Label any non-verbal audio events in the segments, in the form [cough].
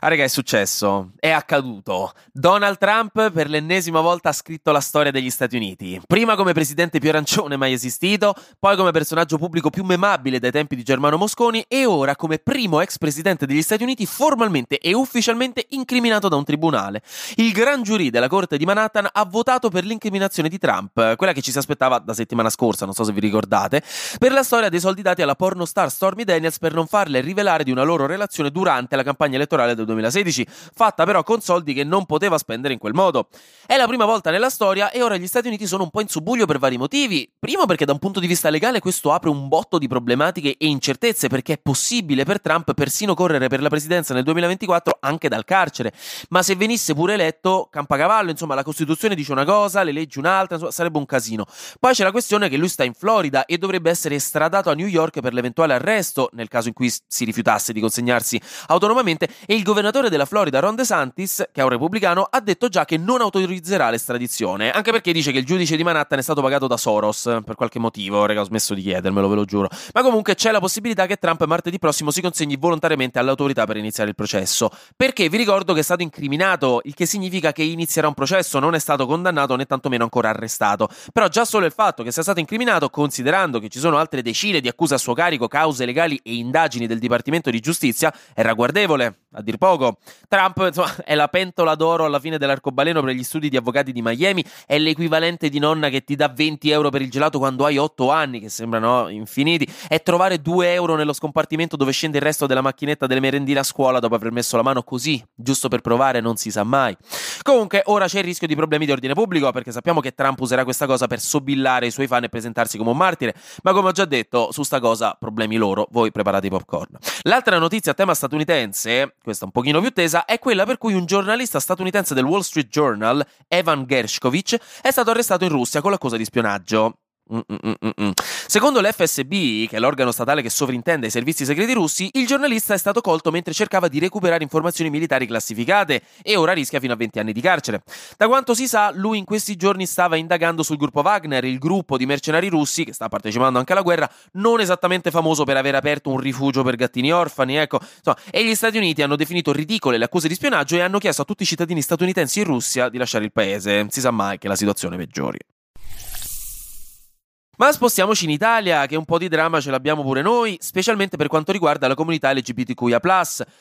Ah, raga, è successo, è accaduto. Donald Trump per l'ennesima volta ha scritto la storia degli Stati Uniti. Prima come presidente più arancione mai esistito, poi come personaggio pubblico più memabile dai tempi di Germano Mosconi e ora come primo ex presidente degli Stati Uniti formalmente e ufficialmente incriminato da un tribunale. Il gran giurì della Corte di Manhattan ha votato per l'incriminazione di Trump, quella che ci si aspettava da settimana scorsa, non so se vi ricordate, per la storia dei soldi dati alla pornostar Stormy Daniels per non farle rivelare di una loro relazione durante la campagna elettorale del 2016, fatta però con soldi che non poteva spendere in quel modo. È la prima volta nella storia e ora gli Stati Uniti sono un po' in subbuglio per vari motivi. Primo perché da un punto di vista legale questo apre un botto di problematiche e incertezze perché è possibile per Trump persino correre per la presidenza nel 2024 anche dal carcere. Ma se venisse pure eletto, campacavallo, insomma la Costituzione dice una cosa, le leggi un'altra, insomma, sarebbe un casino. Poi c'è la questione che lui sta in Florida e dovrebbe essere estradato a New York per l'eventuale arresto nel caso in cui si rifiutasse di consegnarsi autonomamente e il governatore della Florida Ron DeSantis, che è un repubblicano, ha detto già che non autorizzerà l'estradizione, anche perché dice che il giudice di Manhattan è stato pagato da Soros per qualche motivo, raga, ho smesso di chiedermelo, ve lo giuro. Ma comunque c'è la possibilità che Trump martedì prossimo si consegni volontariamente all'autorità per iniziare il processo, perché vi ricordo che è stato incriminato, il che significa che inizierà un processo, non è stato condannato né tantomeno ancora arrestato. Però già solo il fatto che sia stato incriminato, considerando che ci sono altre decine di accuse a suo carico, cause legali e indagini del Dipartimento di Giustizia, è ragguardevole, a dir poco. Trump, insomma, [laughs] è la pentola d'oro alla fine dell'arcobaleno per gli studi di avvocati di Miami, è l'equivalente di nonna che ti dà 20 euro per il gelato quando hai 8 anni, che sembrano infiniti, è trovare 2 euro nello scompartimento dove scende il resto della macchinetta delle merendine a scuola dopo aver messo la mano così, giusto per provare, non si sa mai. Comunque, ora c'è il rischio di problemi di ordine pubblico, perché sappiamo che Trump userà questa cosa per sobillare i suoi fan e presentarsi come un martire, ma come ho già detto, su sta cosa problemi loro, voi preparate i popcorn. L'altra notizia a tema statunitense, questa un pochino più tesa, è quella per cui un giornalista statunitense del Wall Street Journal, Evan Gershkovich, è stato arrestato in Russia con l'accusa di spionaggio. Mm-mm-mm-mm. Secondo l'FSB, che è l'organo statale che sovrintende i servizi segreti russi, il giornalista è stato colto mentre cercava di recuperare informazioni militari classificate e ora rischia fino a 20 anni di carcere. Da quanto si sa, lui in questi giorni stava indagando sul gruppo Wagner, il gruppo di mercenari russi che sta partecipando anche alla guerra, non esattamente famoso per aver aperto un rifugio per gattini orfani, ecco. Insomma, e gli Stati Uniti hanno definito ridicole le accuse di spionaggio e hanno chiesto a tutti i cittadini statunitensi in Russia di lasciare il paese. Si sa mai che la situazione peggiori. Ma spostiamoci in Italia, che un po' di dramma ce l'abbiamo pure noi, specialmente per quanto riguarda la comunità LGBTQIA,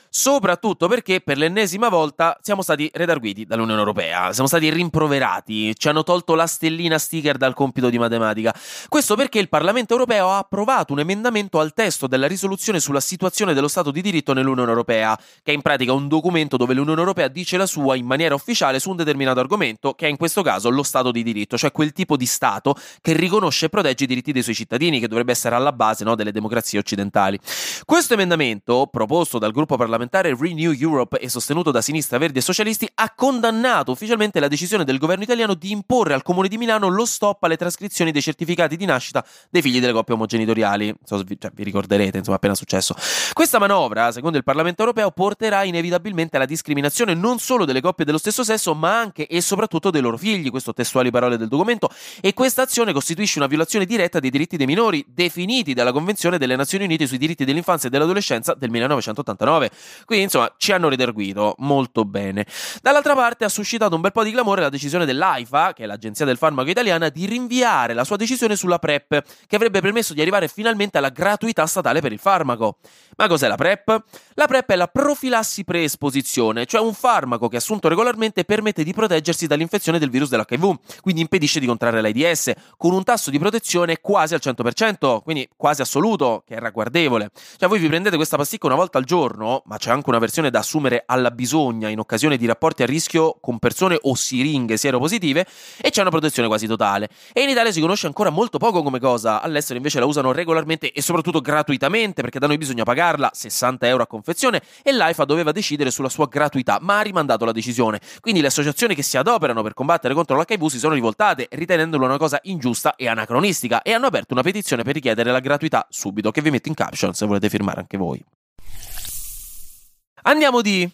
soprattutto perché per l'ennesima volta siamo stati redarguiti dall'Unione Europea, siamo stati rimproverati, ci hanno tolto la stellina sticker dal compito di matematica. Questo perché il Parlamento Europeo ha approvato un emendamento al testo della risoluzione sulla situazione dello Stato di diritto nell'Unione Europea, che è in pratica un documento dove l'Unione Europea dice la sua in maniera ufficiale su un determinato argomento, che è in questo caso lo Stato di diritto, cioè quel tipo di Stato che riconosce e protegge protegge i diritti dei suoi cittadini, che dovrebbe essere alla base no, delle democrazie occidentali. Questo emendamento, proposto dal gruppo parlamentare Renew Europe e sostenuto da sinistra, verdi e socialisti, ha condannato ufficialmente la decisione del governo italiano di imporre al comune di Milano lo stop alle trascrizioni dei certificati di nascita dei figli delle coppie omogenitoriali. So, cioè, vi ricorderete, insomma, appena successo. Questa manovra, secondo il Parlamento europeo, porterà inevitabilmente alla discriminazione non solo delle coppie dello stesso sesso, ma anche e soprattutto dei loro figli. Questo testuali parole del documento. E questa azione costituisce una violazione diretta dei diritti dei minori, definiti dalla Convenzione delle Nazioni Unite sui diritti dell'infanzia e dell'adolescenza del 1989. Quindi, insomma, ci hanno redarguito molto bene. Dall'altra parte ha suscitato un bel po' di clamore la decisione dell'AIFA, che è l'Agenzia del Farmaco Italiana, di rinviare la sua decisione sulla PrEP, che avrebbe permesso di arrivare finalmente alla gratuità statale per il farmaco. Ma cos'è la PrEP? La PrEP è la profilassi preesposizione, cioè un farmaco che assunto regolarmente permette di proteggersi dall'infezione del virus dell'HIV, quindi impedisce di contrarre l'AIDS, con un tasso di protezione quasi al 100%, quindi quasi assoluto, che è ragguardevole. Cioè voi vi prendete questa pasticca una volta al giorno, ma c'è anche una versione da assumere alla bisogna in occasione di rapporti a rischio con persone o siringhe sieropositive e c'è una protezione quasi totale. E in Italia si conosce ancora molto poco come cosa, all'estero invece la usano regolarmente e soprattutto gratuitamente, perché da noi bisogna pagarla 60 euro a confezione e l'AIFA doveva decidere sulla sua gratuità, ma ha rimandato la decisione. Quindi le associazioni che si adoperano per combattere contro l'HIV si sono rivoltate, ritenendolo una cosa ingiusta e anacronistica, e hanno aperto una petizione per richiedere la gratuità subito, che vi metto in caption se volete firmare anche voi. Andiamo di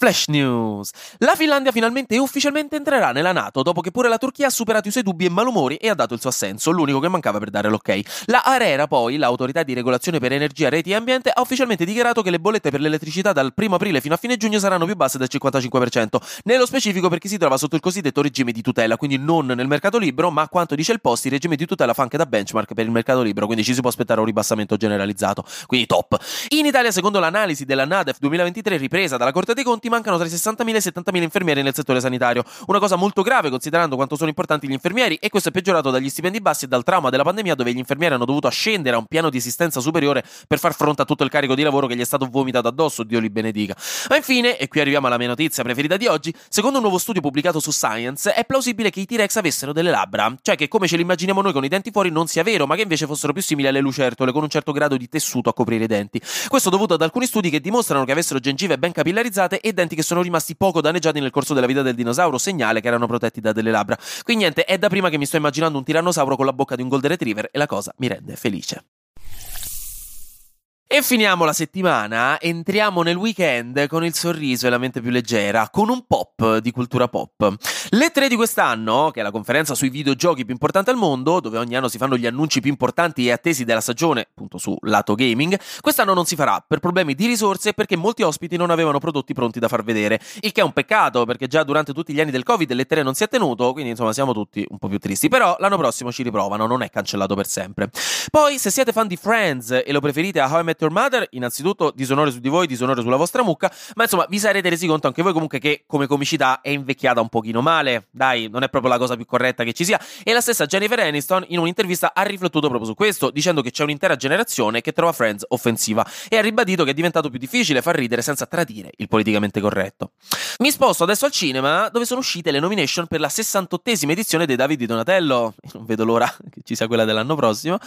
Flash News. La Finlandia finalmente e ufficialmente entrerà nella NATO dopo che pure la Turchia ha superato i suoi dubbi e malumori e ha dato il suo assenso, l'unico che mancava per dare l'ok. La ARERA poi, l'autorità di regolazione per energia, reti e ambiente, ha ufficialmente dichiarato che le bollette per l'elettricità dal 1 aprile fino a fine giugno saranno più basse del 55%, nello specifico perché si trova sotto il cosiddetto regime di tutela, quindi non nel mercato libero, ma a quanto dice il post il regime di tutela fa anche da benchmark per il mercato libero, quindi ci si può aspettare un ribassamento generalizzato, quindi top. In Italia, secondo l'analisi della NADEF 2023 ripresa dalla Corte dei Conti, mancano tra i 60.000 e i 70.000 infermieri nel settore sanitario. Una cosa molto grave considerando quanto sono importanti gli infermieri e questo è peggiorato dagli stipendi bassi e dal trauma della pandemia dove gli infermieri hanno dovuto ascendere a un piano di assistenza superiore per far fronte a tutto il carico di lavoro che gli è stato vomitato addosso, Dio li benedica. Ma infine, e qui arriviamo alla mia notizia preferita di oggi, secondo un nuovo studio pubblicato su Science è plausibile che i T-Rex avessero delle labbra, cioè che come ce li immaginiamo noi con i denti fuori non sia vero, ma che invece fossero più simili alle lucertole con un certo grado di tessuto a coprire i denti. Questo dovuto ad alcuni studi che dimostrano che avessero gengive ben capillarizzate e denti che sono rimasti poco danneggiati nel corso della vita del dinosauro, segnale che erano protetti da delle labbra. Quindi niente, è da prima che mi sto immaginando un tirannosauro con la bocca di un golden retriever e la cosa mi rende felice. E finiamo la settimana, entriamo nel weekend con il sorriso e la mente più leggera, con un pop di cultura pop. Le tre di quest'anno, che è la conferenza sui videogiochi più importante al mondo, dove ogni anno si fanno gli annunci più importanti e attesi della stagione, appunto su lato gaming, quest'anno non si farà per problemi di risorse e perché molti ospiti non avevano prodotti pronti da far vedere, il che è un peccato perché già durante tutti gli anni del Covid le tre non si è tenuto, quindi insomma siamo tutti un po' più tristi, però l'anno prossimo ci riprovano, non è cancellato per sempre. Poi, se siete fan di Friends e lo preferite a How I Met Your Mother, innanzitutto disonore su di voi, disonore sulla vostra mucca, ma insomma vi sarete resi conto anche voi comunque che come comicità è invecchiata un pochino male, dai, non è proprio la cosa più corretta che ci sia. E la stessa Jennifer Aniston in un'intervista ha riflettuto proprio su questo, dicendo che c'è un'intera generazione che trova Friends offensiva e ha ribadito che è diventato più difficile far ridere senza tradire il politicamente corretto. Mi sposto adesso al cinema, dove sono uscite le nomination per la 68esima edizione dei Davide Donatello. Non vedo l'ora che ci sia quella dell'anno prossimo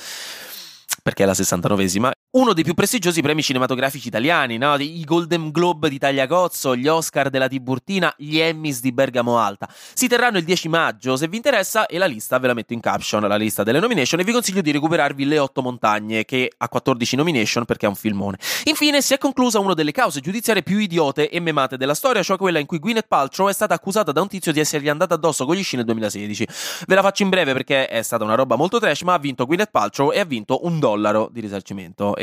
perché è la 69esima, uno dei più prestigiosi premi cinematografici italiani, no? i Golden Globe di Tagliacozzo, gli Oscar della Tiburtina, gli Emmys di Bergamo Alta. Si terranno il 10 maggio, se vi interessa, e la lista ve la metto in caption, la lista delle nomination, e vi consiglio di recuperarvi Le otto montagne, che ha 14 nomination perché è un filmone. Infine, si è conclusa una delle cause giudiziarie più idiote e memate della storia, cioè quella in cui Gwyneth Paltrow è stata accusata da un tizio di essergli andata addosso con gli sci nel 2016. Ve la faccio in breve perché è stata una roba molto trash, ma ha vinto Gwyneth Paltrow e ha vinto un dollaro di risarcimento